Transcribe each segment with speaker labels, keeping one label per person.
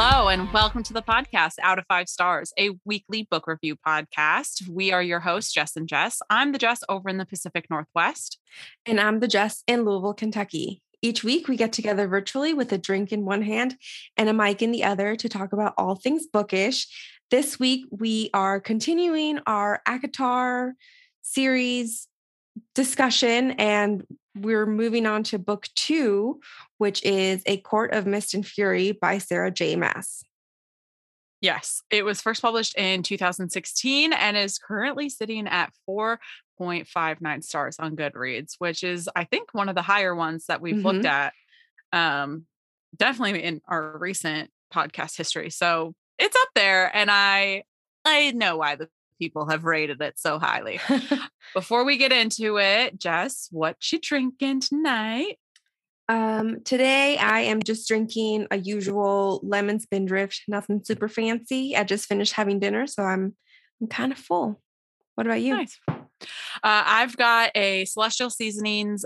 Speaker 1: Hello, and welcome to the podcast, Out of Five Stars, a weekly book review podcast. We are your hosts, Jess and Jess. I'm the Jess over in the Pacific Northwest.
Speaker 2: And I'm the Jess in Louisville, Kentucky. Each week, we get together virtually with a drink in one hand and a mic in the other to talk about all things bookish. This week, we are continuing our ACOTAR series discussion, and we're moving on to book two, which is A Court of Mist and Fury by Sarah J. Maas.
Speaker 1: Yes, it was first published in 2016 and is currently sitting at 4.59 stars on Goodreads, which is, I think, one of the higher ones that we've mm-hmm. looked at. Um, definitely in our recent podcast history. So it's up there, and I I know why the people have rated it so highly. Before we get into it, Jess, what you drinking tonight?
Speaker 2: Um, today I am just drinking a usual lemon spindrift, nothing super fancy. I just finished having dinner, so I'm I'm kind of full. What about you?
Speaker 1: Nice. Uh, I've got a Celestial Seasonings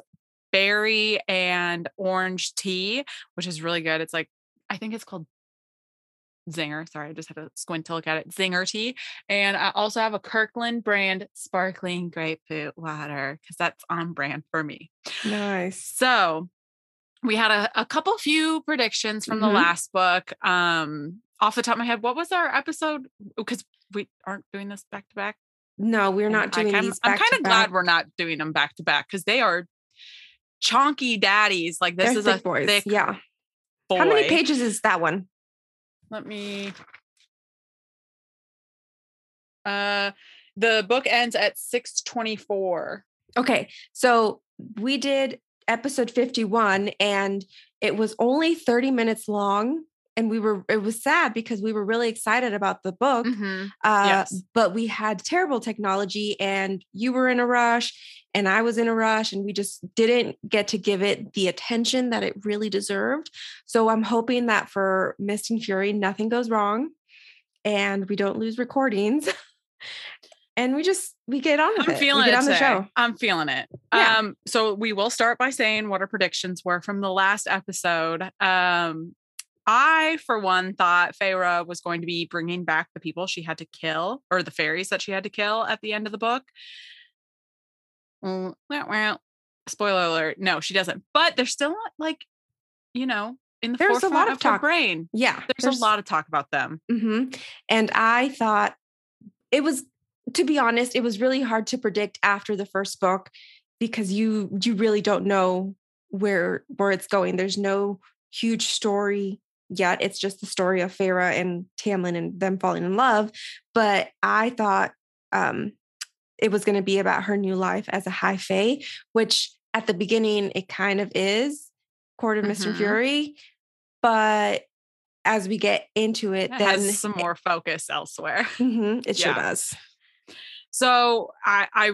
Speaker 1: berry and orange tea, which is really good. It's like I think it's called Zinger. Sorry, I just had to squint to look at it. Zinger tea. And I also have a Kirkland brand sparkling grapefruit water because that's on brand for me.
Speaker 2: Nice.
Speaker 1: So we had a, a couple few predictions from mm-hmm. the last book. Um, off the top of my head, what was our episode? Because we aren't doing this back to back.
Speaker 2: No, we're not doing
Speaker 1: I'm,
Speaker 2: these.
Speaker 1: I'm kind of glad we're not doing them back to back because they are chonky daddies. Like this
Speaker 2: They're
Speaker 1: is a
Speaker 2: boys.
Speaker 1: thick
Speaker 2: yeah.
Speaker 1: Boy.
Speaker 2: How many pages is that one?
Speaker 1: Let me. Uh, the book ends at six twenty four.
Speaker 2: Okay, so we did episode 51 and it was only 30 minutes long and we were it was sad because we were really excited about the book
Speaker 1: mm-hmm. uh, yes.
Speaker 2: but we had terrible technology and you were in a rush and i was in a rush and we just didn't get to give it the attention that it really deserved so i'm hoping that for mist and fury nothing goes wrong and we don't lose recordings and we just we get on with
Speaker 1: I'm
Speaker 2: it.
Speaker 1: feeling
Speaker 2: we get
Speaker 1: it
Speaker 2: on the show.
Speaker 1: I'm feeling it. Yeah. Um, so we will start by saying what our predictions were from the last episode. Um, I, for one, thought Feyre was going to be bringing back the people she had to kill, or the fairies that she had to kill at the end of the book. Spoiler alert: no, she doesn't. But there's still like, you know, in the there's a lot of, of talk. brain.
Speaker 2: Yeah,
Speaker 1: there's, there's, a lot of talk about them.
Speaker 2: Mm-hmm. And I thought it was to be honest, it was really hard to predict after the first book because you you really don't know where where it's going. There's no huge story yet. It's just the story of Feyre and Tamlin and them falling in love. But I thought um, it was going to be about her new life as a high fae, which at the beginning it kind of is, Court of mm-hmm. Fury. But as we get into it,
Speaker 1: it
Speaker 2: then
Speaker 1: some more focus elsewhere.
Speaker 2: Mm-hmm, it yeah. sure does.
Speaker 1: So I, I,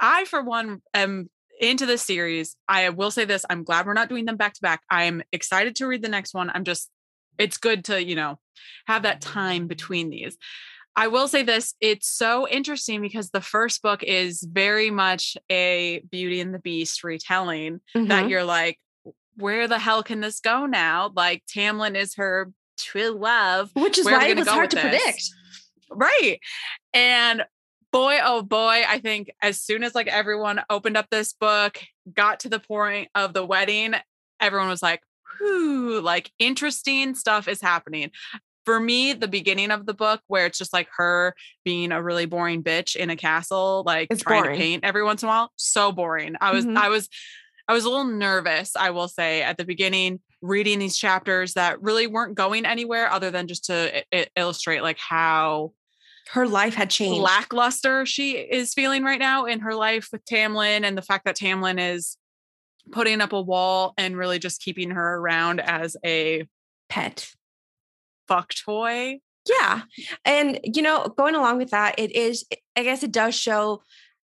Speaker 1: I for one am into this series. I will say this: I'm glad we're not doing them back to back. I'm excited to read the next one. I'm just, it's good to you know have that time between these. I will say this: it's so interesting because the first book is very much a Beauty and the Beast retelling. Mm-hmm. That you're like, where the hell can this go now? Like Tamlin is her true love,
Speaker 2: which is why it was hard to this? predict.
Speaker 1: Right. And boy, oh boy, I think as soon as like everyone opened up this book, got to the point of the wedding, everyone was like, whew, like interesting stuff is happening. For me, the beginning of the book, where it's just like her being a really boring bitch in a castle, like
Speaker 2: it's
Speaker 1: trying
Speaker 2: boring.
Speaker 1: to paint every once in a while, so boring. I was, mm-hmm. I was, I was a little nervous, I will say, at the beginning, reading these chapters that really weren't going anywhere other than just to I- illustrate like how
Speaker 2: her life had changed.
Speaker 1: Lackluster she is feeling right now in her life with Tamlin and the fact that Tamlin is putting up a wall and really just keeping her around as a
Speaker 2: pet
Speaker 1: fuck toy.
Speaker 2: Yeah. And you know, going along with that, it is I guess it does show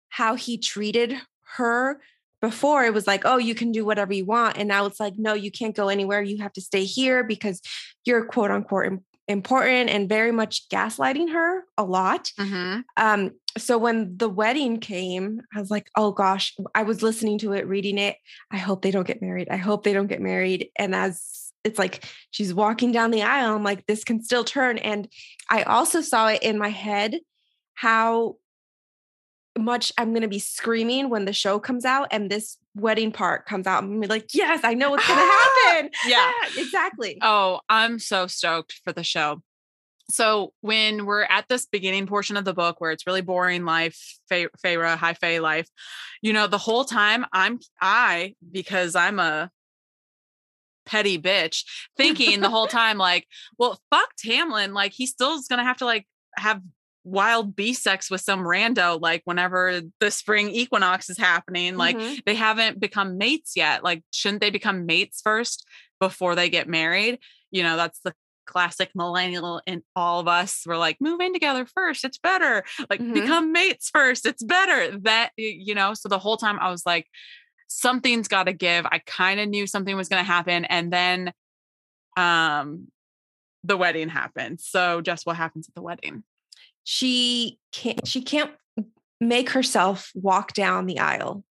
Speaker 2: how he treated her before it was like oh you can do whatever you want and now it's like no you can't go anywhere you have to stay here because you're quote unquote important and very much gaslighting her a lot.
Speaker 1: Mm-hmm.
Speaker 2: Um, so when the wedding came, I was like, oh gosh, I was listening to it, reading it. I hope they don't get married. I hope they don't get married. And as it's like she's walking down the aisle. I'm like, this can still turn. And I also saw it in my head how much I'm going to be screaming when the show comes out and this wedding part comes out. I'm like, yes, I know what's going to ah, happen.
Speaker 1: Yeah.
Speaker 2: exactly.
Speaker 1: Oh, I'm so stoked for the show. So when we're at this beginning portion of the book where it's really boring life, Feyre, high Fae life, you know, the whole time I'm I because I'm a petty bitch thinking the whole time like, well, fuck Tamlin, like he still is gonna have to like have wild bee sex with some rando like whenever the spring equinox is happening like mm-hmm. they haven't become mates yet like shouldn't they become mates first before they get married you know that's the classic millennial in all of us we're like move in together first it's better like mm-hmm. become mates first it's better that you know so the whole time i was like something's got to give i kind of knew something was going to happen and then um the wedding happened so just what happens at the wedding
Speaker 2: she can't she can't make herself walk down the aisle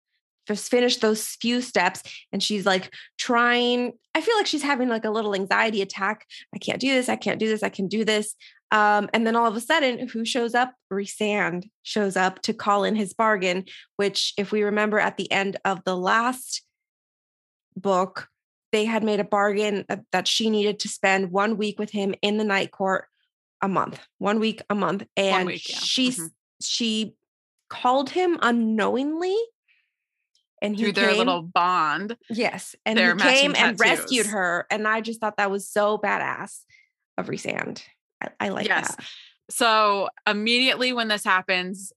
Speaker 2: just finish those few steps and she's like trying i feel like she's having like a little anxiety attack i can't do this i can't do this i can do this um, and then all of a sudden who shows up? Rhysand shows up to call in his bargain which if we remember at the end of the last book they had made a bargain that she needed to spend one week with him in the night court a month, one week a month, and week, yeah. she's mm-hmm. she called him unknowingly, and
Speaker 1: he through came, their little bond.
Speaker 2: Yes, and he came and tattoos. rescued her, and I just thought that was so badass of Rhysand. I, I like yes. that.
Speaker 1: So immediately when this happens,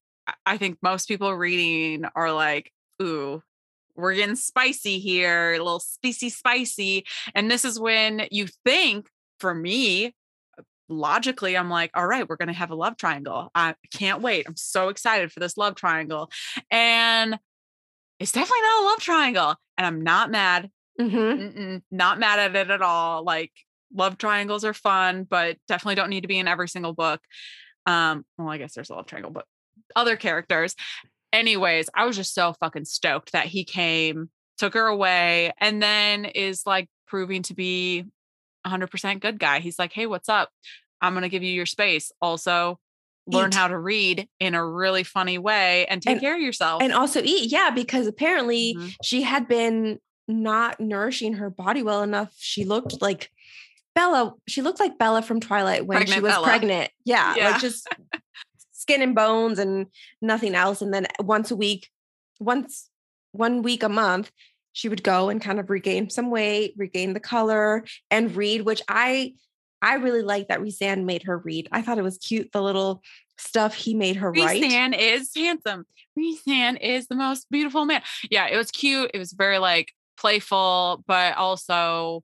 Speaker 1: I think most people reading are like, "Ooh, we're getting spicy here, a little spicy, spicy. And this is when you think, for me, logically i'm like all right we're going to have a love triangle. I can't wait. I'm so excited for this love triangle. And it's definitely not a love triangle and i'm not mad. Mm-hmm. not mad at it at all. Like love triangles are fun but definitely don't need to be in every single book. Um well i guess there's a love triangle but other characters. Anyways i was just so fucking stoked that he came took her away and then is like proving to be 100% good guy. He's like, hey, what's up? I'm going to give you your space. Also, learn eat. how to read in a really funny way and take
Speaker 2: and,
Speaker 1: care of yourself.
Speaker 2: And also eat. Yeah, because apparently mm-hmm. she had been not nourishing her body well enough. She looked like Bella. She looked like Bella from Twilight when pregnant she was Bella. pregnant. Yeah, yeah. like just skin and bones and nothing else. And then once a week, once one week a month, she would go and kind of regain some weight, regain the color, and read, which I I really like that Rhysand made her read. I thought it was cute, the little stuff he made her write.
Speaker 1: Rhysand is handsome. Rhysand is the most beautiful man. Yeah, it was cute. It was very like playful, but also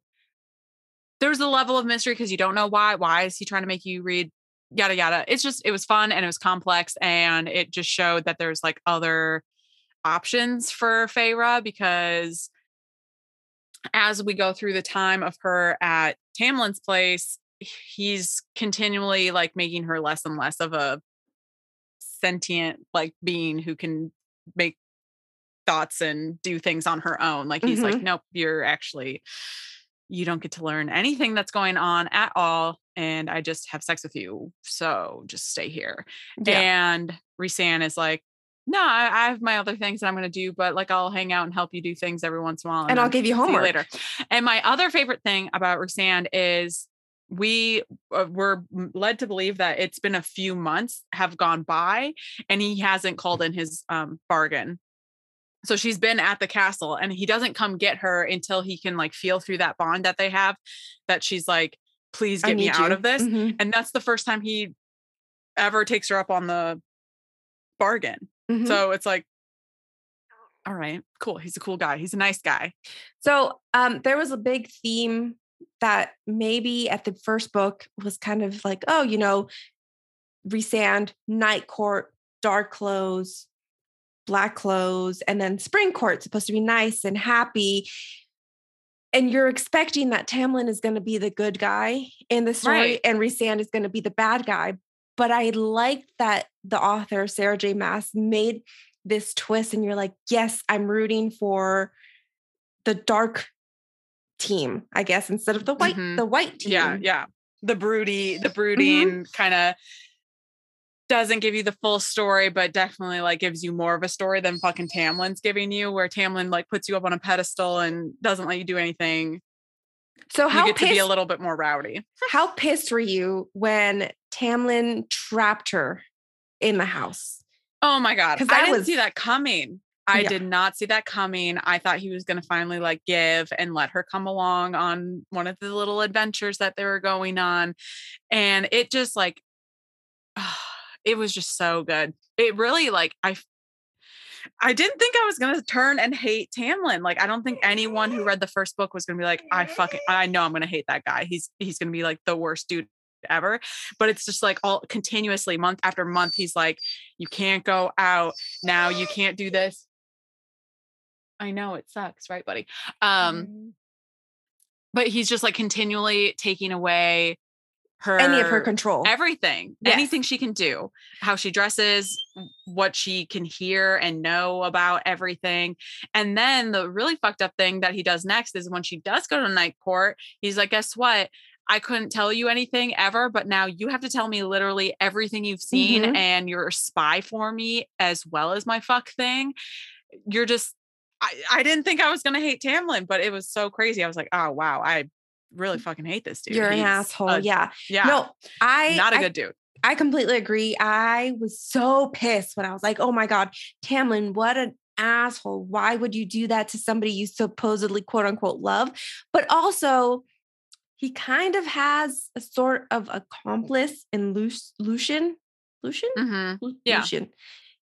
Speaker 1: there's a level of mystery because you don't know why. Why is he trying to make you read? Yada yada. It's just it was fun and it was complex and it just showed that there's like other options for Feyre because as we go through the time of her at Tamlin's place, he's continually like making her less and less of a sentient like being who can make thoughts and do things on her own. Like he's mm-hmm. like, nope, you're actually you don't get to learn anything that's going on at all. And I just have sex with you. So just stay here. Yeah. And Rhysand is like, no, I, I, have my other things that I'm going to do, but like I'll hang out and help you do things every once in a while.
Speaker 2: And, and I'll give you homework
Speaker 1: you later. And my other favorite thing about Rhysand is we uh, were led to believe that it's been a few months have gone by and he hasn't called in his um, bargain. So she's been at the castle and he doesn't come get her until he can like feel through that bond that they have that she's like, please get me out of this. Mm-hmm. And that's the first time he ever takes her up on the bargain. Mm-hmm. So it's like, all right, cool. He's a cool guy. He's a nice guy.
Speaker 2: So um, there was a big theme that maybe at the first book was kind of like, oh, you know, Rhysand, night court, dark clothes, black clothes, and then spring court supposed to be nice and happy. And you're expecting that Tamlin is going to be the good guy in the story right. and Rhysand is going to be the bad guy. But I like that the author, Sarah J. Maas, made this twist, and you're like, yes, I'm rooting for the dark team, I guess, instead of the white
Speaker 1: Mhm.
Speaker 2: the white team.
Speaker 1: Yeah, yeah. The broody, the brooding kind of doesn't give you the full story, but definitely like gives you more of a story than fucking Tamlin's giving you, where Tamlin like puts you up on a pedestal and doesn't let you do anything.
Speaker 2: So
Speaker 1: You
Speaker 2: how
Speaker 1: get to be a
Speaker 2: pissed,
Speaker 1: little bit more rowdy.
Speaker 2: how pissed were you when Tamlin trapped her in the house?
Speaker 1: Oh my god. I
Speaker 2: I
Speaker 1: didn't
Speaker 2: was-
Speaker 1: see that coming. I
Speaker 2: Yeah.
Speaker 1: did not see that coming. I thought he was going to finally like give and let her come along on one of the little adventures that they were going on. And it just like it was just so good. It really like I I didn't think I was going to turn and hate Tamlin. Like I don't think anyone who read the first book was going to be like I fucking I know I'm going to hate that guy. He's he's going to be like the worst dude ever but it's just like all continuously month after month he's like you can't go out now you can't do this i know it sucks right buddy um
Speaker 2: Mm.
Speaker 1: but he's just like continually taking away her
Speaker 2: Any of her control.
Speaker 1: everything
Speaker 2: Yes.
Speaker 1: anything she can do how she dresses what she can hear and know about everything and then the really fucked up thing that he does next is when she does go to night court he's like guess what i couldn't tell you anything ever but now you have to tell me literally everything you've seen
Speaker 2: Mhm.
Speaker 1: and you're a spy for me as well as my fuck thing you're just I, I didn't think I was gonna hate Tamlin, but it was so crazy. I was like, oh wow, I really fucking hate this dude.
Speaker 2: You're an asshole.
Speaker 1: a-
Speaker 2: yeah.
Speaker 1: yeah,
Speaker 2: No, I
Speaker 1: not a
Speaker 2: I
Speaker 1: good dude.
Speaker 2: I completely agree. I was so pissed when I was like, oh my God, Tamlin, what an asshole. Why would you do that to somebody you supposedly quote unquote love? But also, he kind of has a sort of accomplice in Lu- Lucien. Lucien?
Speaker 1: Mhm.
Speaker 2: Lu-
Speaker 1: Yeah.
Speaker 2: Lucien.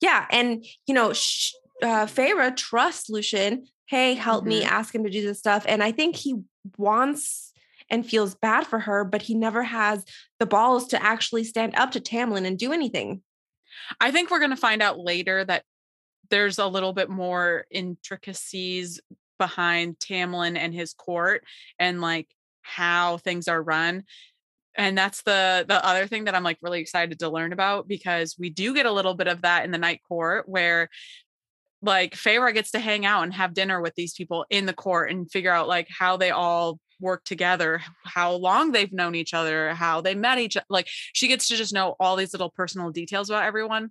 Speaker 2: Yeah. And, you know, sh- uh, Feyre trusts Lucien. Hey, help me
Speaker 1: Mhm.
Speaker 2: ask him to do this stuff. And I think he wants and feels bad for her, but he never has the balls to actually stand up to Tamlin and do anything.
Speaker 1: I think we're gonna find out later that there's a little bit more intricacies behind Tamlin and his court and like how things are run. And that's the the other thing that I'm like really excited to learn about because we do get a little bit of that in the night court where like Feyre gets to hang out and have dinner with these people in the court and figure out like how they all work together, how long they've known each other, how they met each like she gets to just know all these little personal details about everyone.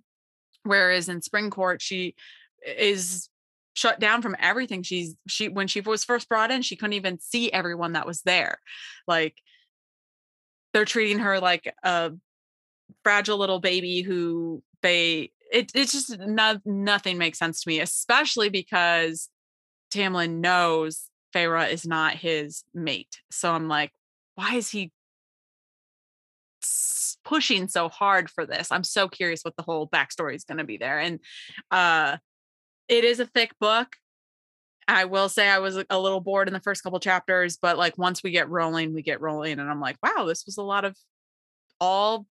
Speaker 1: Whereas in Spring Court, she is shut down from everything. She's she when she was first brought in, she couldn't even see everyone that was there. Like they're treating her like a fragile little baby who they it it's just no, nothing makes sense to me, especially because Tamlin knows Feyre is not his mate. So I'm like, why is he pushing so hard for this? I'm so curious what the whole backstory is going to be there. And uh it is a thick book. I will say I was a little bored in the first couple chapters, but like once we get rolling, we get rolling. And I'm like, wow, this was a lot of all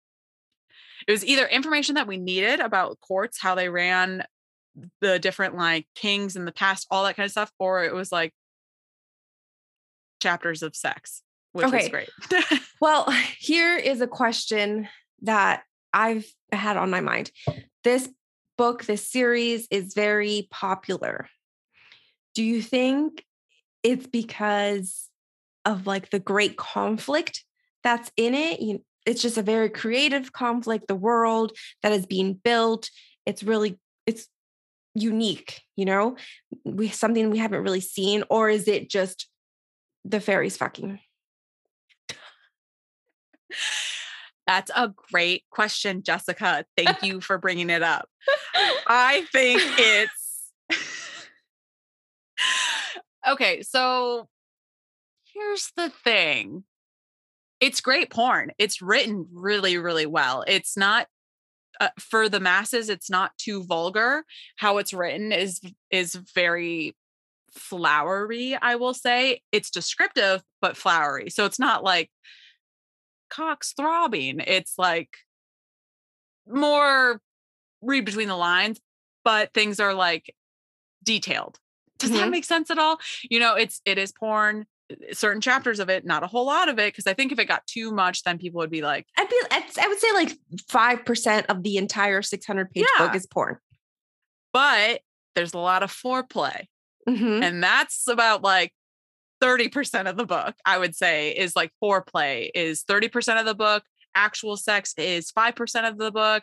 Speaker 1: it was either information that we needed about courts, how they ran the different like kings in the past, all that kind of stuff, or it was like chapters of sex, which was great.
Speaker 2: Well, here is a question that I've had on my mind. This book, this series is very popular. Do you think it's because of like the great conflict that's in it? You, it's just a very creative conflict, the world that is being built. It's really, it's unique, you know, we something we haven't really seen, or is it just the fairies fucking?
Speaker 1: That's a great question, Jessica. Thank you for bringing it up. I think it's okay. So here's the thing it's great porn, it's written really, really well. It's not. Uh, for the masses it's not too vulgar how it's written is is very flowery i will say it's descriptive but flowery so it's not like cocks throbbing it's like more read between the lines but things are like detailed does that
Speaker 2: Mhm.
Speaker 1: make sense at all you know it's it is porn certain chapters of it not a whole lot of it because i think if it got too much then people would be like
Speaker 2: I'd be, I'd, I would say like 5% of the entire 600 page book is porn.
Speaker 1: but there's a lot of foreplay
Speaker 2: Mhm.
Speaker 1: and that's about like 30% of the book, I would say, is like foreplay, is 30% of the book. Actual sex is 5% of the book.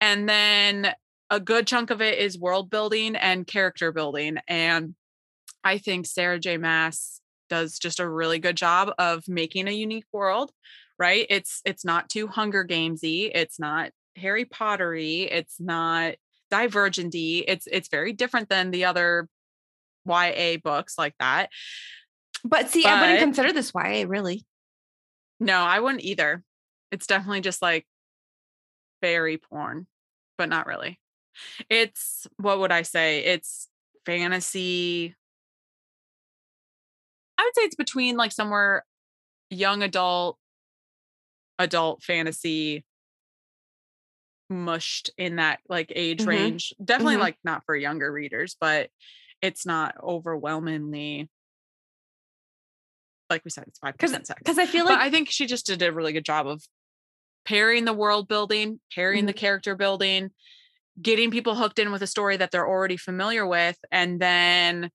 Speaker 1: And then a good chunk of it is world building and character building. And I think Sarah J. Maas does just a really good job of making a unique world, right? It's it's not too Hunger Gamesy, it's not Harry Pottery, it's not Divergenty. It's it's very different than the other YA books like that.
Speaker 2: But see, but, I wouldn't consider this YA really.
Speaker 1: No, I wouldn't either. It's definitely just like fairy porn, but not really. It's what would I say? It's fantasy. I would say it's between like somewhere young adult, adult fantasy, mushed in that like age mm-hmm. range. Definitely mm-hmm. like not for younger readers, but it's not overwhelmingly like we said, it's five percent sex.
Speaker 2: Because I feel like
Speaker 1: but I think she just did a really good job of pairing the world building, pairing mm-hmm. the character building, getting people hooked in with a story that they're already familiar with, and then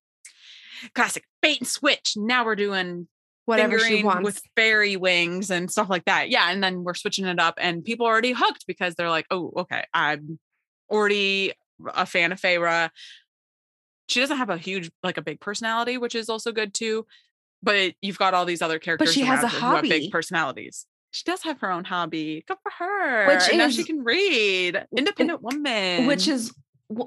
Speaker 1: classic bait and switch. Now we're doing
Speaker 2: whatever she wants
Speaker 1: with fairy wings and stuff like that. Yeah, and then we're switching it up, and people are already hooked because they're like, "Oh, okay, I'm already a fan of Feyre." She doesn't have a huge, like a big personality, which is also good too. But you've got all these other characters.
Speaker 2: But she has a hobby.
Speaker 1: big personalities. She does have her own hobby. Good for her. Which and is, now she can read. Independent woman.
Speaker 2: Which is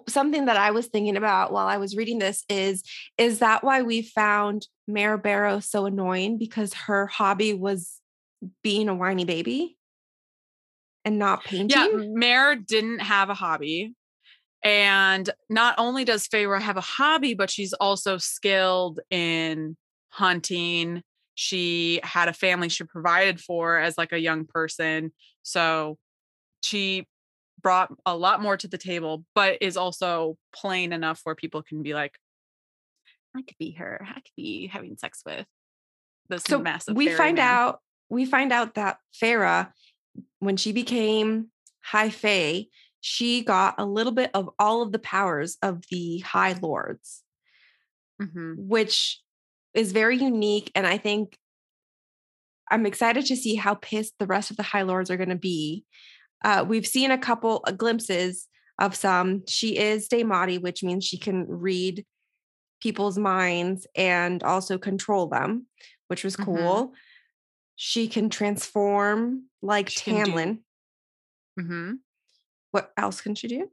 Speaker 2: something that I was thinking about while I was reading this is is that why we found Mare Barrow so annoying because her hobby was being a whiny baby and not painting?
Speaker 1: Yeah, Mare didn't have a hobby. And not only does Feyre have a hobby, but she's also skilled in hunting. She had a family she provided for as like a young person. So she brought a lot more to the table, but is also plain enough where people can be like, I could be her. I could be having sex with this so massive.
Speaker 2: We find
Speaker 1: man.
Speaker 2: out we find out that Feyre, when she became High Fae, she got a little bit of all of the powers of the High Lords, mm-hmm. which is very unique. And I think I'm excited to see how pissed the rest of the High Lords are going to be uh, we've seen a couple uh, glimpses of some. She is Daemati, which means she can read people's minds and also control them, which was mm-hmm. cool. Mm-hmm. She can transform like she Tamlin. Do- mm-hmm. What else can she do?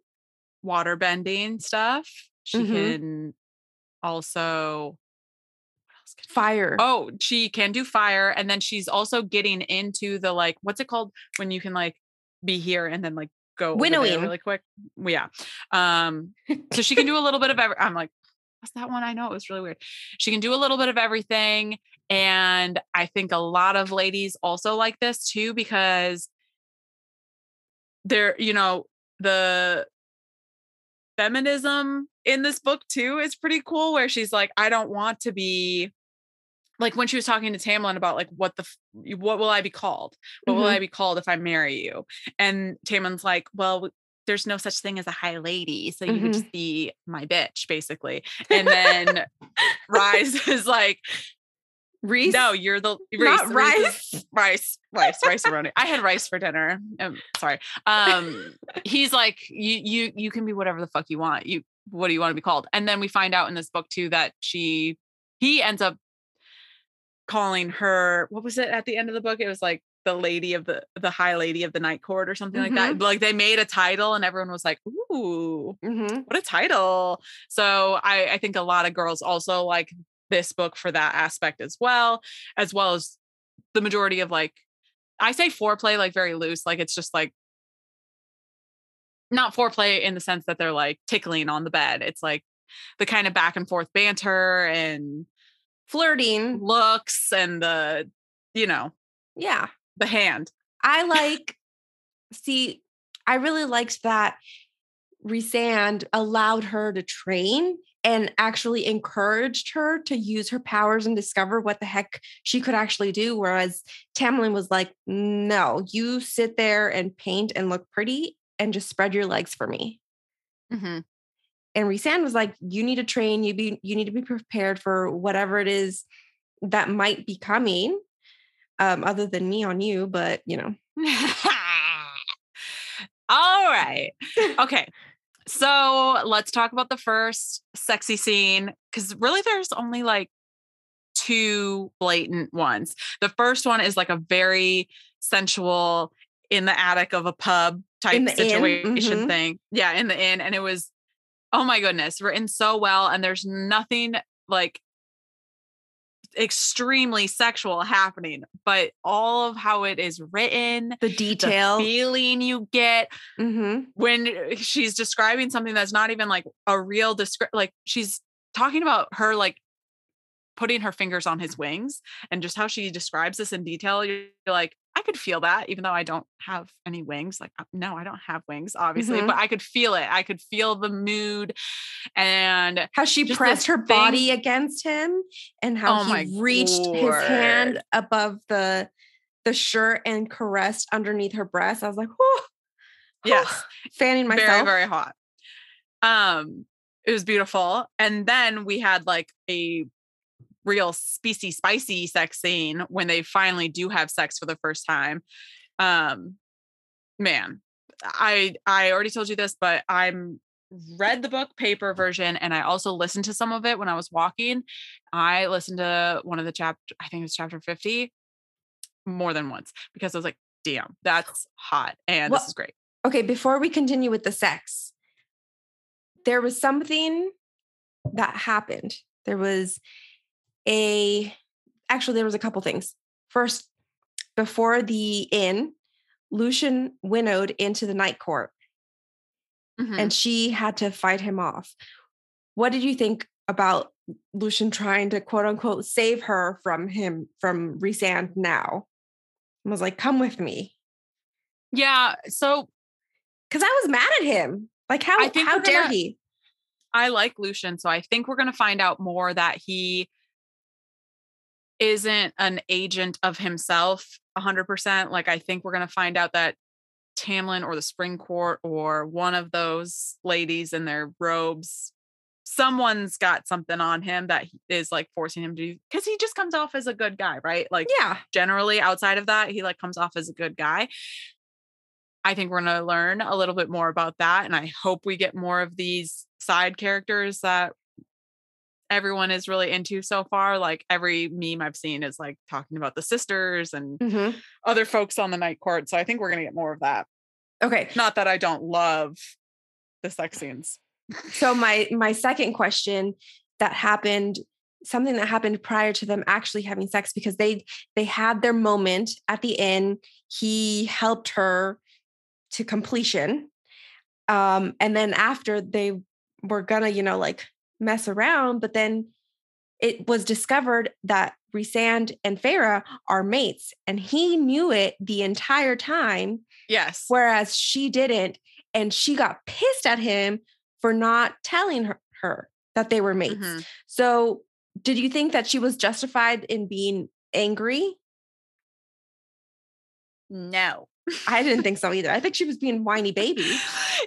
Speaker 1: Water bending stuff. She mm-hmm. can also
Speaker 2: fire.
Speaker 1: Oh, she can do fire. And then she's also getting into the like, what's it called when you can like be here and then like go
Speaker 2: winnowing
Speaker 1: really quick. Yeah. Um, so she can do a little bit of every I'm like, what's that one? I know it was really weird. She can do a little bit of everything. And I think a lot of ladies also like this too, because they're, you know, the feminism in this book too is pretty cool, where she's like, I don't want to be like when she was talking to Tamlin about like what the what will I be called? What mm-hmm. will I be called if I marry you? And Tamlin's like, well, there's no such thing as a high lady, so you mm-hmm. just be my bitch, basically. And then Rhys is like,
Speaker 2: Rhys?
Speaker 1: No, you're the
Speaker 2: Not rice.
Speaker 1: Rice, rice, rice roni. I had rice for dinner. Um, sorry. Um, he's like, you, you, you can be whatever the fuck you want. You, what do you want to be called? And then we find out in this book too that she, he ends up calling her what was it at the end of the book it was like the lady of the the high lady of the night court or something mm-hmm. like that mm-hmm. like they made a title and everyone was like ooh mm-hmm. what a title so i i think a lot of girls also like this book for that aspect as well as well as the majority of like i say foreplay like very loose like it's just like not foreplay in the sense that they're like tickling on the bed it's like the kind of back and forth banter and
Speaker 2: flirting
Speaker 1: looks and the, you know,
Speaker 2: yeah,
Speaker 1: the hand.
Speaker 2: I like, see, I really liked that Rhysand allowed her to train and actually encouraged her to use her powers and discover what the heck she could actually do. Whereas Tamlin was like, no, you sit there and paint and look pretty and just spread your legs for me. Mm-hmm and Rhysand was like, you need to train, you be you need to be prepared for whatever it is that might be coming um, other than me on you, but you know.
Speaker 1: All right. Okay. So let's talk about the first sexy scene because really there's only like two blatant ones. The first one is like a very sensual in the attic of a pub type situation mm-hmm. thing. Yeah, in the inn. And it was, oh my goodness, written so well. And there's nothing like extremely sexual happening, but all of how it is written,
Speaker 2: the detail,
Speaker 1: the feeling you get mm-hmm. when she's describing something that's not even like a real descript, like she's talking about her like putting her fingers on his wings and just how she describes this in detail. You're like, I could feel that even though I don't have any wings. Like, uh, no, I don't have wings, obviously, mm-hmm. but I could feel it. I could feel the mood and
Speaker 2: how she pressed her thing. body against him and how oh he reached Lord. his hand above the the shirt and caressed underneath her breast. I was like, oh,
Speaker 1: yes,
Speaker 2: fanning myself.
Speaker 1: Very, very hot. Um, it was beautiful. And then we had like a real spicy, spicy sex scene when they finally do have sex for the first time. Um, man, I I already told you this, but I'm read the book paper version and I also listened to some of it when I was walking. I listened to one of the chapter, I think it was chapter 50 more than once because I was like, damn, that's hot and well, this is great.
Speaker 2: Okay, before we continue with the sex, there was something that happened. There was a actually there was a couple things. First, before the inn, Lucien winnowed into the night court mm-hmm. and she had to fight him off. What did you think about Lucien trying to quote unquote save her from him from Rhysand now? I was like, come with me.
Speaker 1: Yeah. So
Speaker 2: because I was mad at him. Like, how, I think how dare gonna, he?
Speaker 1: I like Lucien, So I think we're going to find out more that he isn't an agent of himself 100%. Like, I think we're going to find out that Tamlin or the Spring Court or one of those ladies in their robes, someone's got something on him that is like forcing him to do because he just comes off as a good guy, right? Like,
Speaker 2: yeah,
Speaker 1: generally outside of that, he like comes off as a good guy. I think we're going to learn a little bit more about that. And I hope we get more of these side characters that everyone is really into so far. Like every meme I've seen is like talking about the sisters and mm-hmm. other folks on the night court. So I think we're going to get more of that.
Speaker 2: Okay.
Speaker 1: Not that I don't love the sex scenes.
Speaker 2: so my my second question that happened something that happened prior to them actually having sex because they they had their moment at the end he helped her to completion um and then after they were gonna you know like mess around. But then it was discovered that Rhysand and Feyre are mates, and he knew it the entire time.
Speaker 1: Yes.
Speaker 2: Whereas she didn't. And she got pissed at him for not telling her, her that they were mates. Mm-hmm. So, did you think that she was justified in being angry?
Speaker 1: No.
Speaker 2: I didn't think so either. I think she was being whiny baby.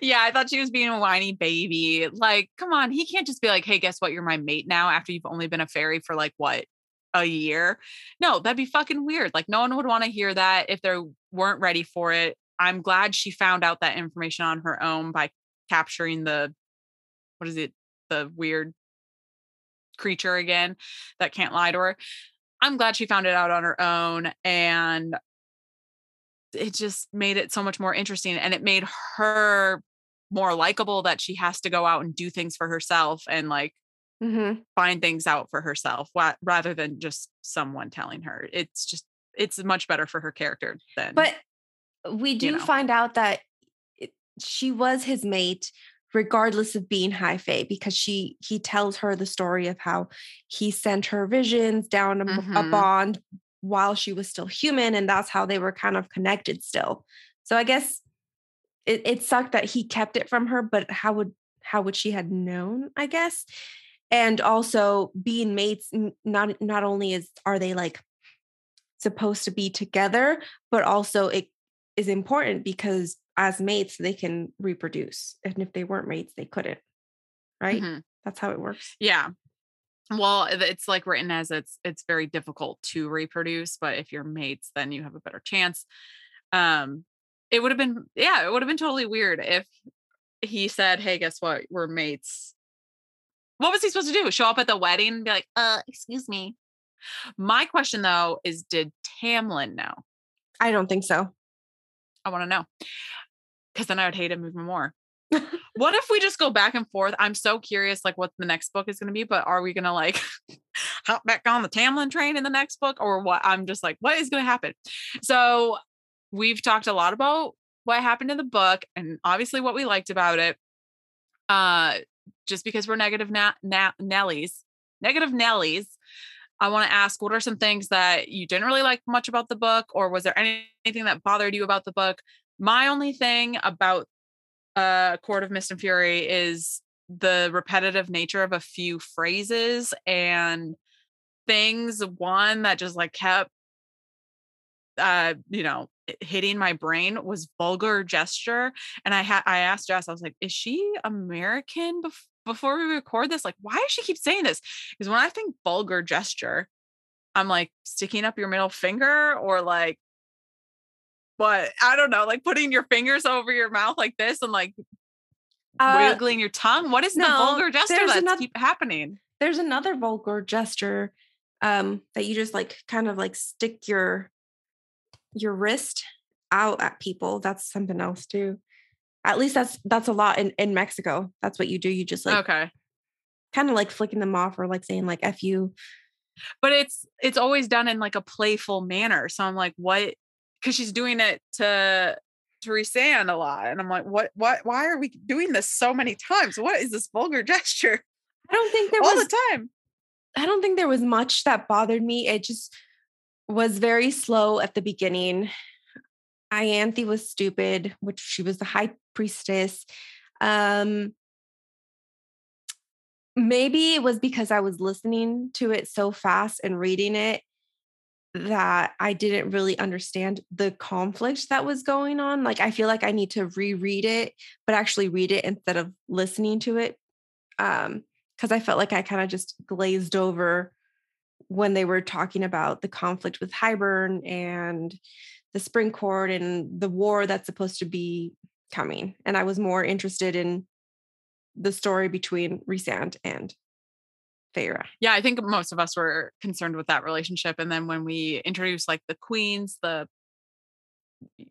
Speaker 1: yeah, I thought she was being a whiny baby. Like, come on, he can't just be like, hey, guess what? You're my mate now after you've only been a fairy for like what? A year. No, that'd be fucking weird. Like, no one would want to hear that if they weren't ready for it. I'm glad she found out that information on her own by capturing the, what is it? The weird creature again that can't lie to her. I'm glad she found it out on her own. And it just made it so much more interesting and it made her more likable that she has to go out and do things for herself and like mm-hmm. find things out for herself rather than just someone telling her it's just it's much better for her character than
Speaker 2: but we do you know. find out that it, she was his mate regardless of being high fae because she he tells her the story of how he sent her visions down a, mm-hmm. a bond while she was still human and that's how they were kind of connected still. So i guess it, it sucked that he kept it from her but how would how would she had known i guess? And also being mates not not only is are they like supposed to be together but also it is important because as mates they can reproduce and if they weren't mates they couldn't right? Mm-hmm. that's how it works.
Speaker 1: Yeah well, it's like written as it's it's very difficult to reproduce, but if you're mates, then you have a better chance. Um, it would have been yeah, it would have been totally weird if he said, "Hey, guess what? We're mates." What was he supposed to do? Show up at the wedding and be like, "Uh, excuse me." My question though is, did Tamlin know?
Speaker 2: I don't think so.
Speaker 1: I want to know because then I would hate him even more. what if we just go back and forth? I'm so curious, like what the next book is going to be, but are we going to like hop back on the Tamlin train in the next book or what? I'm just like, what is going to happen? So we've talked a lot about what happened in the book and obviously what we liked about it. Uh, just because we're negative na- na- Nellies, negative Nellies, I want to ask what are some things that you didn't really like much about the book, or was there anything that bothered you about the book? My only thing about uh Court of Mist and Fury is the repetitive nature of a few phrases and things one that just like kept uh you know hitting my brain was vulgar gesture and i had i asked jess i was like is she american bef- before we record this? Like why does she keep saying this? Because when i think vulgar gesture i'm like sticking up your middle finger or like but I don't know, like putting your fingers over your mouth like this and like uh, wiggling your tongue. What is no, the vulgar gesture that's another, keep happening?
Speaker 2: There's another vulgar gesture um, that you just like kind of like stick your your wrist out at people. That's something else too. At least that's that's a lot in in Mexico. That's what you do. You just like
Speaker 1: okay,
Speaker 2: kind of like flicking them off or like saying like "f you."
Speaker 1: But it's it's always done in like a playful manner. So I'm like, what because she's doing it to to Rhysand a lot. And I'm like, what what why are we doing this so many times? What is this vulgar gesture?
Speaker 2: I don't think there
Speaker 1: all
Speaker 2: was
Speaker 1: the time.
Speaker 2: I don't think there was much that bothered me. It just was very slow at the beginning. Ianthe was stupid, which she was the high priestess. Um maybe it was because I was listening to it so fast and reading it that I didn't really understand the conflict that was going on. Like I feel like I need to reread it, but actually read it instead of listening to it. Um, because I felt like I kind of just glazed over when they were talking about the conflict with Hybern and the Spring Court and the war that's supposed to be coming. And I was more interested in the story between Rhysand and Feyre.
Speaker 1: Yeah, I think most of us were concerned with that relationship. And then when we introduced like the queens, the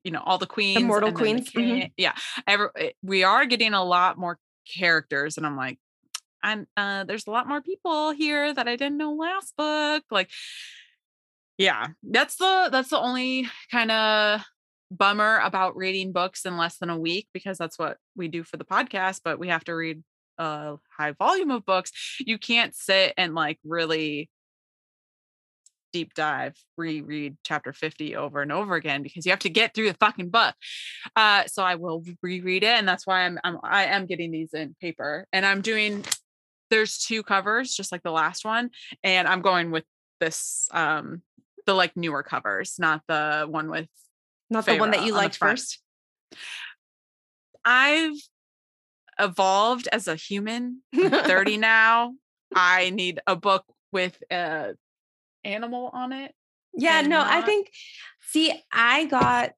Speaker 1: you know all the queens,
Speaker 2: the mortal queens,
Speaker 1: the mm-hmm. yeah, every, we are getting a lot more characters, and I'm like, and uh, there's a lot more people here that I didn't know last book. Like, yeah, that's the that's the only kind of bummer about reading books in less than a week because that's what we do for the podcast. But we have to read a high volume of books, you can't sit and like really deep dive reread chapter 50 over and over again because you have to get through the fucking book. Uh so i will reread it and that's why i'm, I'm i am getting these in paper and i'm doing there's two covers just like the last one and i'm going with this um the like newer covers not the one with
Speaker 2: not the one that you liked first?
Speaker 1: I've evolved as a human. 30 now. I need a book with a animal on it.
Speaker 2: Yeah, no, not... I think see, I got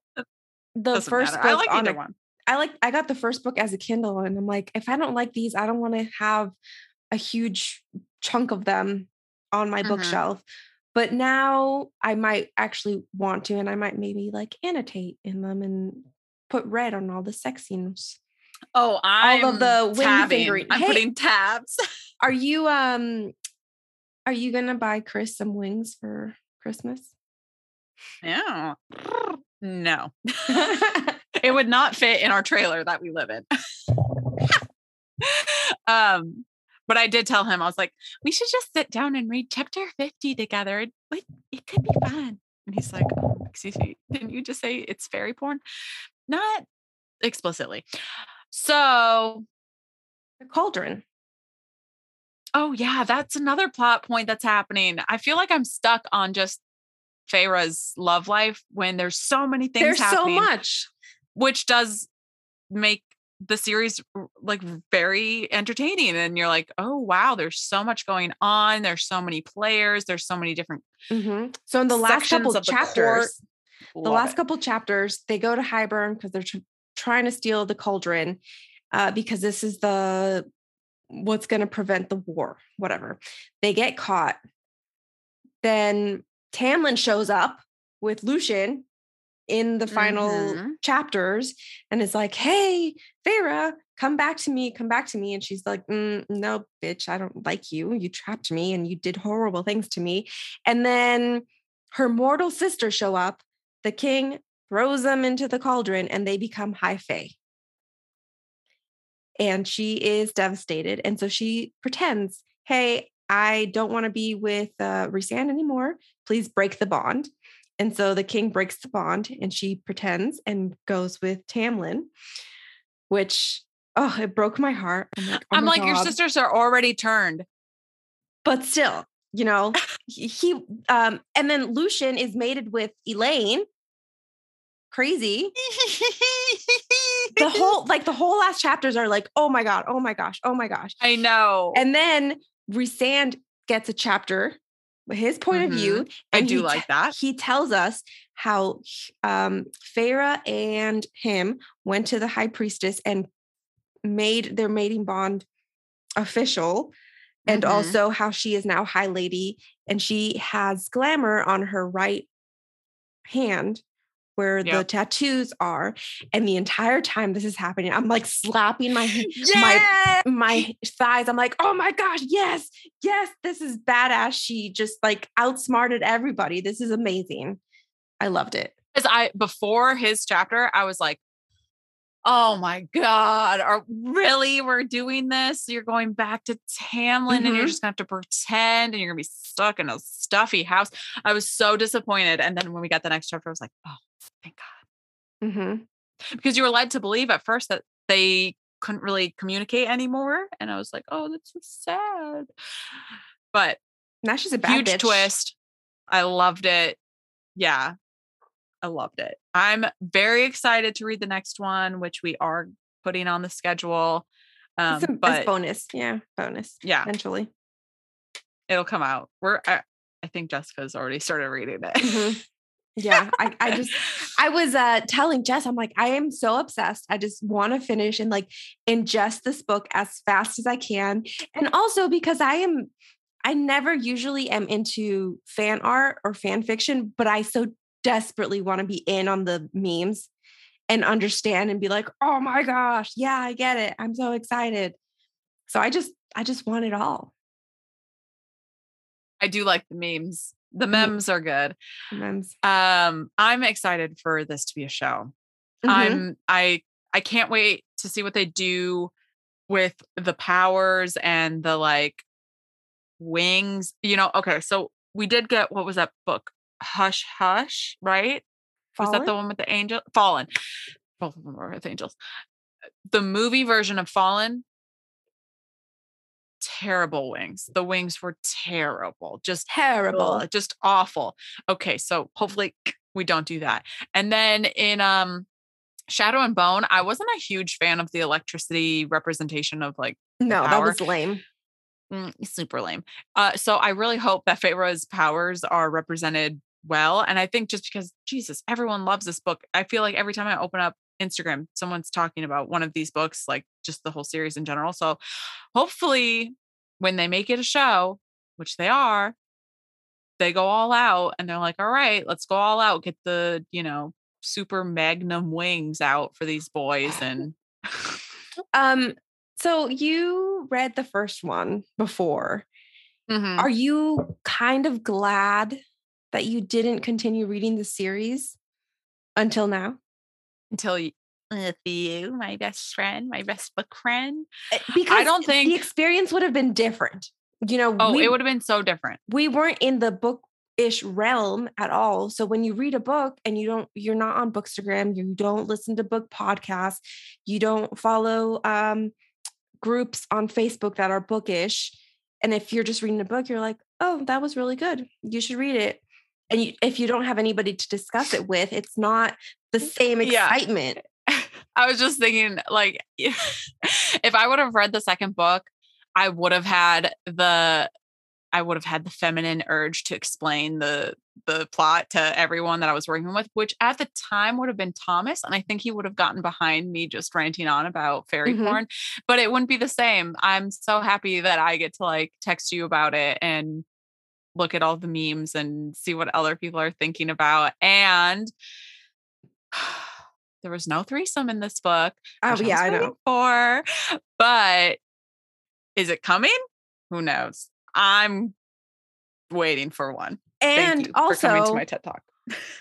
Speaker 2: the Doesn't first matter. book I like on a, one. I like I got the first book as a Kindle and I'm like, if I don't like these, I don't want to have a huge chunk of them on my mm-hmm. bookshelf. But now I might actually want to, and I might maybe like annotate in them and put red on all the sex scenes.
Speaker 1: Oh, I'm
Speaker 2: all of the wing fingering.
Speaker 1: I'm hey, putting tabs.
Speaker 2: are you um are you gonna buy Chris some wings for Christmas?
Speaker 1: Yeah. No. it would not fit in our trailer that we live in. um, but I did tell him, I was like, we should just sit down and read chapter 50 together. It, it could be fun. And he's like, oh, excuse me, didn't you just say it's fairy porn? Not explicitly. So
Speaker 2: the cauldron.
Speaker 1: Oh yeah, that's another plot point that's happening. I feel like I'm stuck on just Feyre's love life when there's so many things
Speaker 2: there's
Speaker 1: happening.
Speaker 2: so much.
Speaker 1: Which does make the series like very entertaining and you're like oh wow there's so much going on there's so many players there's so many different
Speaker 2: mm-hmm. so in the last couple of chapters the, the last it. couple chapters they go to Hybern because they're tr- trying to steal the cauldron uh, because this is the what's going to prevent the war whatever they get caught then tamlin shows up with Lucien in the final mm-hmm. chapters and it's like, hey, Feyre, come back to me, come back to me. And she's like, mm, no, bitch, I don't like you. You trapped me and you did horrible things to me. And then her mortal sister show up. The king throws them into the cauldron and they become high fae. And she is devastated. And so she pretends, hey, I don't want to be with uh, Rhysand anymore. Please break the bond. And so the king breaks the bond and she pretends and goes with Tamlin, which, oh, it broke my heart.
Speaker 1: I'm like, oh I'm like your sisters are already turned.
Speaker 2: But still, you know, he, um, and then Lucien is mated with Elain. Crazy. the whole, like the whole last chapters are like, oh my God, oh my gosh, oh my gosh.
Speaker 1: I know.
Speaker 2: And then Rhysand gets a chapter with his point mm-hmm. of view.
Speaker 1: Mm-hmm. I do like that.
Speaker 2: He tells us how um Feyre and him went to the high priestess and made their mating bond official. And mm-hmm. also how she is now High Lady and she has glamour on her right hand where yep. the tattoos are and the entire time this is happening i'm like slapping my my my thighs. I'm like oh my gosh yes yes this is badass. She just like outsmarted everybody. This is amazing. I loved it.
Speaker 1: Because i before his chapter i was like oh my god are really we're doing this? You're going back to tamlin mm-hmm. and you're mm-hmm. just gonna have to pretend and you're gonna be stuck in a stuffy house. I was so disappointed and then when we got the next chapter i was like oh thank god mm-hmm. because you were led to believe at first that they couldn't really communicate anymore and i was like oh that's so sad but
Speaker 2: now she's a bad
Speaker 1: huge
Speaker 2: bitch.
Speaker 1: twist i loved it yeah I loved it. I'm very excited to read the next one, which we are putting on the schedule.
Speaker 2: Um, it's a, but bonus, yeah, bonus.
Speaker 1: Yeah,
Speaker 2: eventually
Speaker 1: it'll come out. We're I, I think Jessica's already started reading it. Mm-hmm.
Speaker 2: Yeah, I, I just I was uh telling Jess, I'm like, I am so obsessed. I just want to finish and like ingest this book as fast as I can. And also because I am I never usually am into fan art or fan fiction, but I so desperately want to be in on the memes and understand and be like, oh my gosh, yeah, I get it. I'm so excited. So I just, I just want it all.
Speaker 1: I do like the memes. The memes are good. Memes. Um, I'm excited for this to be a show. Mm-hmm. I'm I I can't wait to see what they do with the powers and the like wings. You know, okay, so we did get what was that book? Hush Hush, right? Fallen? Was that the one with the angel? Fallen. Both of them were with angels. The movie version of Fallen, terrible wings. The wings were terrible, just
Speaker 2: terrible,
Speaker 1: ugh, just awful. Okay, so hopefully we don't do that. And then in um Shadow and Bone, I wasn't a huge fan of the electricity representation of like
Speaker 2: no, that was lame.
Speaker 1: Mm, super lame. Uh, so I really hope that Feyre's powers are represented well. And I think just because Jesus, everyone loves this book. I feel like every time I open up Instagram, someone's talking about one of these books, like just the whole series in general. So hopefully when they make it a show, which they are, they go all out and they're like, all right, let's go all out, get the, you know, super magnum wings out for these boys and
Speaker 2: um so you read the first one before. Mm-hmm. Are you kind of glad that you didn't continue reading the series until now?
Speaker 1: Until you, with you, my best friend, my best book friend.
Speaker 2: Eh, because I don't think the experience would have been different. You know,
Speaker 1: oh, we, it would have been so different.
Speaker 2: We weren't in the book ish realm at all. So when you read a book and you don't, you're not on Bookstagram, you don't listen to book podcasts, you don't follow um, groups on Facebook that are bookish. And if you're just reading a book, you're like, oh, that was really good. You should read it. And you, if you don't have anybody to discuss it with, it's not the same excitement. Yeah.
Speaker 1: I was just thinking, like, if I would have read the second book, I would have had the I would have had the feminine urge to explain the the plot to everyone that I was working with, which at the time would have been Thomas. And I think he would have gotten behind me just ranting on about fairy
Speaker 2: Mhm.
Speaker 1: porn, but it wouldn't be the same. I'm so happy that I get to like text you about it and look at all the memes and see what other people are thinking about. And there was no threesome in this book.
Speaker 2: Oh yeah,
Speaker 1: was
Speaker 2: I know.
Speaker 1: For, but is it coming? Who knows? I'm waiting for one.
Speaker 2: And
Speaker 1: for coming to
Speaker 2: also,
Speaker 1: my TED Talk.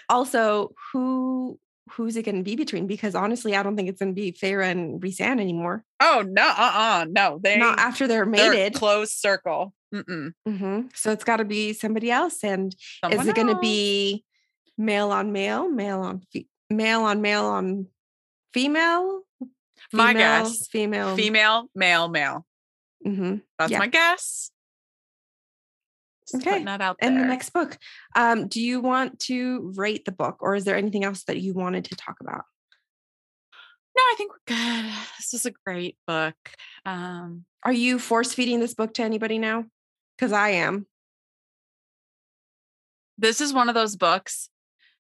Speaker 2: also, who who's it going to be between? Because honestly, I don't think it's going to be Feyre and Rhysand anymore.
Speaker 1: Oh no, uh, uh no, they
Speaker 2: Not after they're
Speaker 1: they're
Speaker 2: mated.
Speaker 1: closed circle. Mm-mm.
Speaker 2: hmm So it's got to be somebody else. And
Speaker 1: Someone
Speaker 2: is it going to be male on male, male on fe- male on male on female?
Speaker 1: My
Speaker 2: Female,
Speaker 1: guess.
Speaker 2: female,
Speaker 1: female, male, male?
Speaker 2: hmm
Speaker 1: That's
Speaker 2: Yeah.
Speaker 1: my guess. Just
Speaker 2: Okay.
Speaker 1: that out there.
Speaker 2: And the next book. Um, do you want to rate the book, or is there anything else that you wanted to talk about?
Speaker 1: no, I think we're good. This is a great book. Um,
Speaker 2: Are you force feeding this book to anybody now? Because I am.
Speaker 1: this is one of those books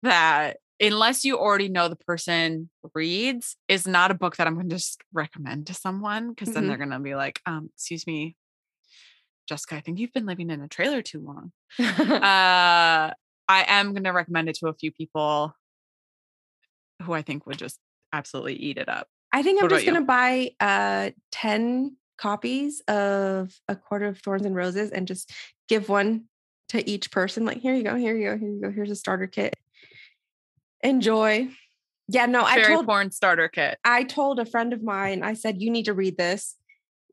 Speaker 1: that unless you already know the person reads is not a book that i'm going to just recommend to someone because then
Speaker 2: Mhm.
Speaker 1: they're going to be like um excuse me jessica i think you've been living in a trailer too long uh i am going to recommend it to a few people who i think would just absolutely eat it up
Speaker 2: I think I'm just gonna buy uh 10 copies of A Court of Thorns and Roses and just give one to each person. Like, here you go, here you go, here you go. Here's a starter kit. Enjoy. Yeah, no, I
Speaker 1: fairy
Speaker 2: told
Speaker 1: porn starter kit
Speaker 2: I told a friend of mine, I said, you need to read this.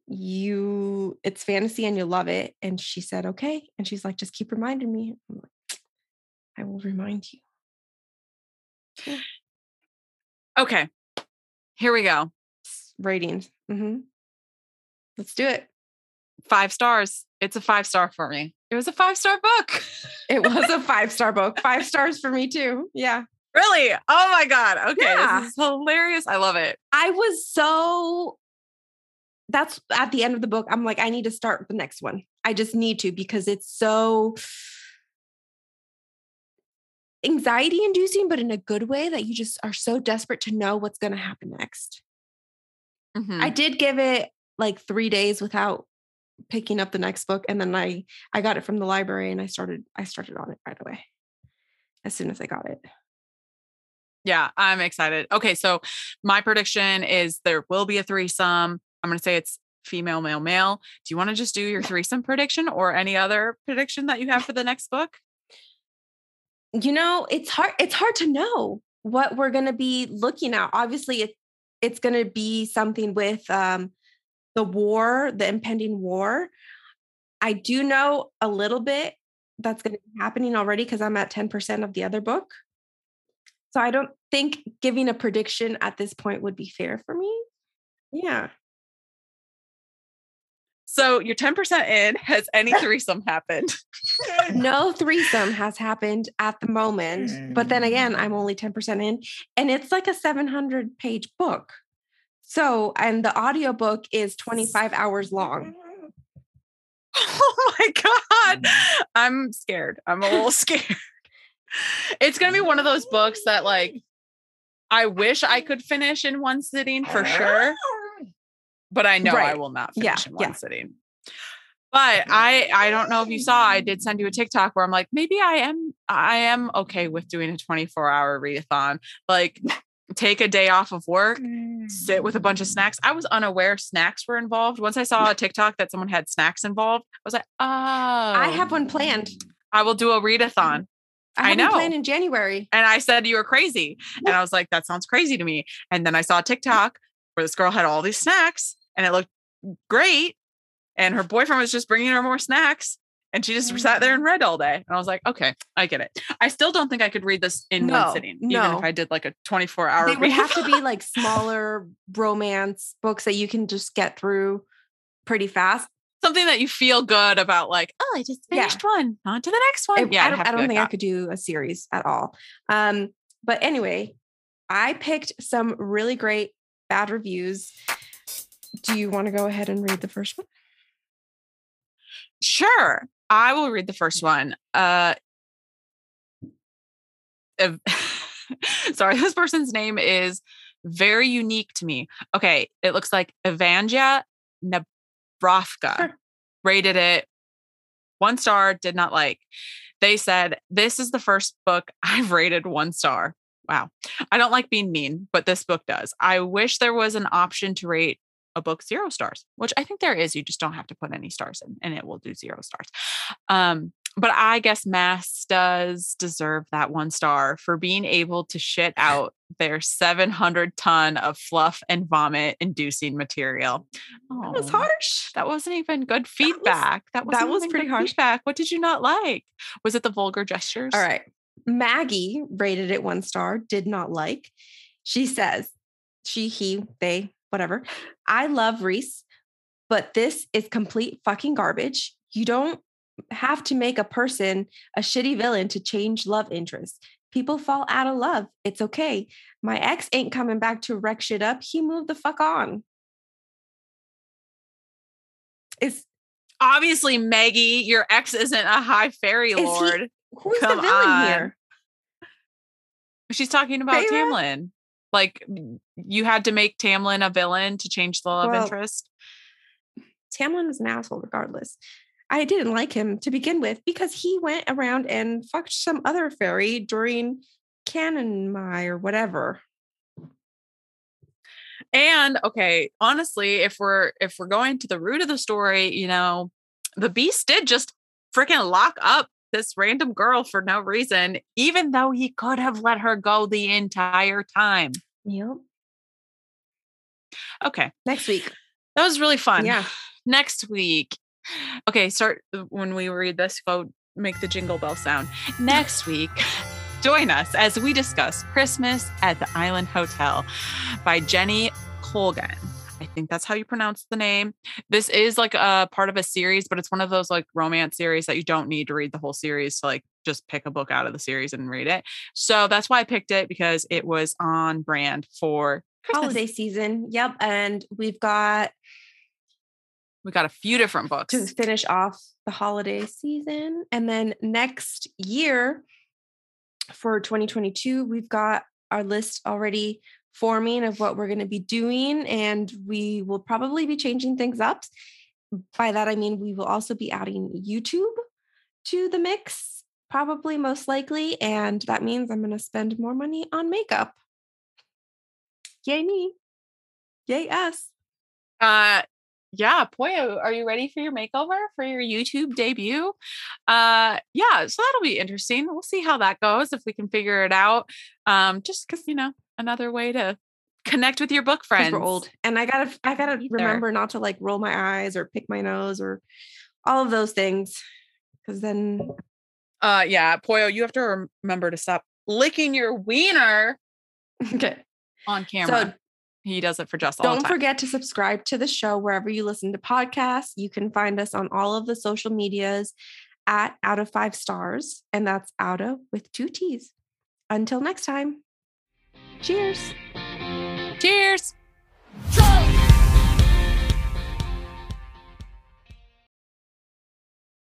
Speaker 2: You it's fantasy and you'll love it. And she said, okay. And she's like, just keep reminding me. I'm like, I will remind you.
Speaker 1: okay here we go
Speaker 2: Ratings. Mm-hmm. Let's do it.
Speaker 1: five stars it's a five star for me it was a five star book
Speaker 2: It was a five star book. Five stars for me too. Yeah.
Speaker 1: Really? Oh my God. Okay.
Speaker 2: Yeah.
Speaker 1: This is hilarious. I love it.
Speaker 2: I was so that's at the end of the book. I'm like, I need to start the next one. I just need to because it's so anxiety inducing, but in a good way that you just are so desperate to know what's going to happen next.
Speaker 1: Mhm.
Speaker 2: I did give it like three days without picking up the next book. And then I I got it from the library and I started I started on it right away. As soon as I got it.
Speaker 1: Yeah, I'm excited. Okay. So my prediction is there will be a threesome. I'm going to say it's female, male, male. Do you want to just do your threesome prediction or any other prediction that you have for the next book?
Speaker 2: you know it's hard it's hard to know what we're going to be looking at obviously it, it's going to be something with um the war the impending war i do know a little bit that's going to be happening already because i'm at 10% of the other book so i don't think giving a prediction at this point would be fair for me yeah
Speaker 1: So you're 10% in. Has any threesome happened?
Speaker 2: no threesome has happened at the moment but then again mm. i'm only 10% in and it's like a 700 page book so and the audiobook is 25 hours long
Speaker 1: Oh my God. Mm. I'm scared. I'm a little scared. It's going to be one of those books that, like, I wish I could finish in one sitting for sure, oh. but I know I will not
Speaker 2: Yeah,
Speaker 1: finish in one
Speaker 2: yeah.
Speaker 1: sitting. But I I don't know if you saw I did send you a TikTok where I'm like maybe I am I am okay with doing a 24 hour readathon like take a day off of work sit with a bunch of mm. snacks. I was unaware snacks were involved. Once I saw a TikTok that someone had snacks involved, I was like, oh,
Speaker 2: i have one oh. planned
Speaker 1: I will do a readathon.
Speaker 2: I,
Speaker 1: I know.
Speaker 2: planned in january
Speaker 1: And I said, you were crazy. And I was like, that sounds crazy to me. And then I saw a TikTok where this girl had all these snacks and it looked great. And her boyfriend was just bringing her more snacks. And she just sat there mm. and read all day. And I was like, okay, I get it. I still don't think I could read this in
Speaker 2: No,
Speaker 1: one sitting, even if I did like a 24 hour
Speaker 2: they would have to be like smaller romance books that you can just get through pretty fast
Speaker 1: something that you feel good about, like, oh, I just
Speaker 2: Yeah.
Speaker 1: finished one, on to the next one.
Speaker 2: I,
Speaker 1: yeah,
Speaker 2: I don't, I don't think I could do a series at all. Um, but anyway, I picked some really great bad reviews. Do you want to go ahead and read the first one?
Speaker 1: Sure. I will read the first one. Uh ev- sorry, this person's name is very unique to me. Okay, it looks like Evangea
Speaker 2: Sure.
Speaker 1: rated it one star, did not like. They said, This is the first book I've rated one star. Wow. I don't like being mean, but this book does. I wish there was an option to rate a book zero stars, which I think there is. You just don't have to put any stars in and it will do zero stars. Um, but I guess Maas does deserve that one star for being able to shit out their 700 ton of fluff and vomit inducing material.
Speaker 2: That was harsh.
Speaker 1: That wasn't even good feedback. That was,
Speaker 2: that was pretty harsh.
Speaker 1: Feedback. What did you not like? Was it the vulgar gestures?
Speaker 2: All right. Maggie rated it one star, did not like. She says, she, he, they, whatever. I love Rhys, but this is complete fucking garbage. You don't have to make a person a shitty villain to change love interests. People fall out of love. It's okay. My ex ain't coming back to wreck shit up. He moved the fuck on. It's
Speaker 1: Obviously, Maggie, your ex isn't a high fairy
Speaker 2: he-
Speaker 1: lord.
Speaker 2: who's
Speaker 1: Come
Speaker 2: the villain
Speaker 1: on.
Speaker 2: here?
Speaker 1: She's talking about
Speaker 2: Feyre?
Speaker 1: Tamlin. Like you had to make Tamlin a villain to change the love
Speaker 2: Well,
Speaker 1: interest.
Speaker 2: Tamlin was an asshole regardless. I didn't like him to begin with because he went around and fucked some other fairy during Calanmai or whatever.
Speaker 1: And okay, honestly, if we're if we're going to the root of the story, you know, the beast did just freaking lock up this random girl for no reason, even though he could have let her go the entire time.
Speaker 2: Yep.
Speaker 1: Okay,
Speaker 2: Next week.
Speaker 1: that was really fun.
Speaker 2: Yeah.
Speaker 1: Next week. Okay, start uh, when we read this, go make the jingle bell sound. Next week, join us as we discuss Christmas at the Island Hotel by Jenny Colgan. I think that's how you pronounce the name. This is like a part of a series, but it's one of those like romance series that you don't need to read the whole series to like just pick a book out of the series and read it. So that's why I picked it because it was on brand for Christmas.
Speaker 2: Holiday season. Yep. And we've got
Speaker 1: We got a few different books.
Speaker 2: to finish off the holiday season. And then next year for 2022, we've got our list already forming of what we're going to be doing. And we will probably be changing things up. By that, I mean, we will also be adding YouTube to the mix, probably most likely. And that means I'm going to spend more money on makeup. Yay, me. Yay, us.
Speaker 1: Uh yeah, Poyo, are you ready for your makeover for your YouTube debut? Uh yeah, so that'll be interesting. We'll see how that goes if we can figure it out. Um just cuz you know, another way to connect with your book friends.
Speaker 2: We're old, and I gotta I gotta
Speaker 1: Either.
Speaker 2: remember not to like roll my eyes or pick my nose or all of those things, because then
Speaker 1: Uh yeah, Poyo, you have to remember to stop licking your wiener
Speaker 2: okay.
Speaker 1: on camera.
Speaker 2: So
Speaker 1: he does it for just all
Speaker 2: don't forget to subscribe to the show wherever you listen to podcasts. You can find us on all of the social medias at Out of Five Stars, and that's Outa with two T's. Until next time, cheers.
Speaker 1: Cheers.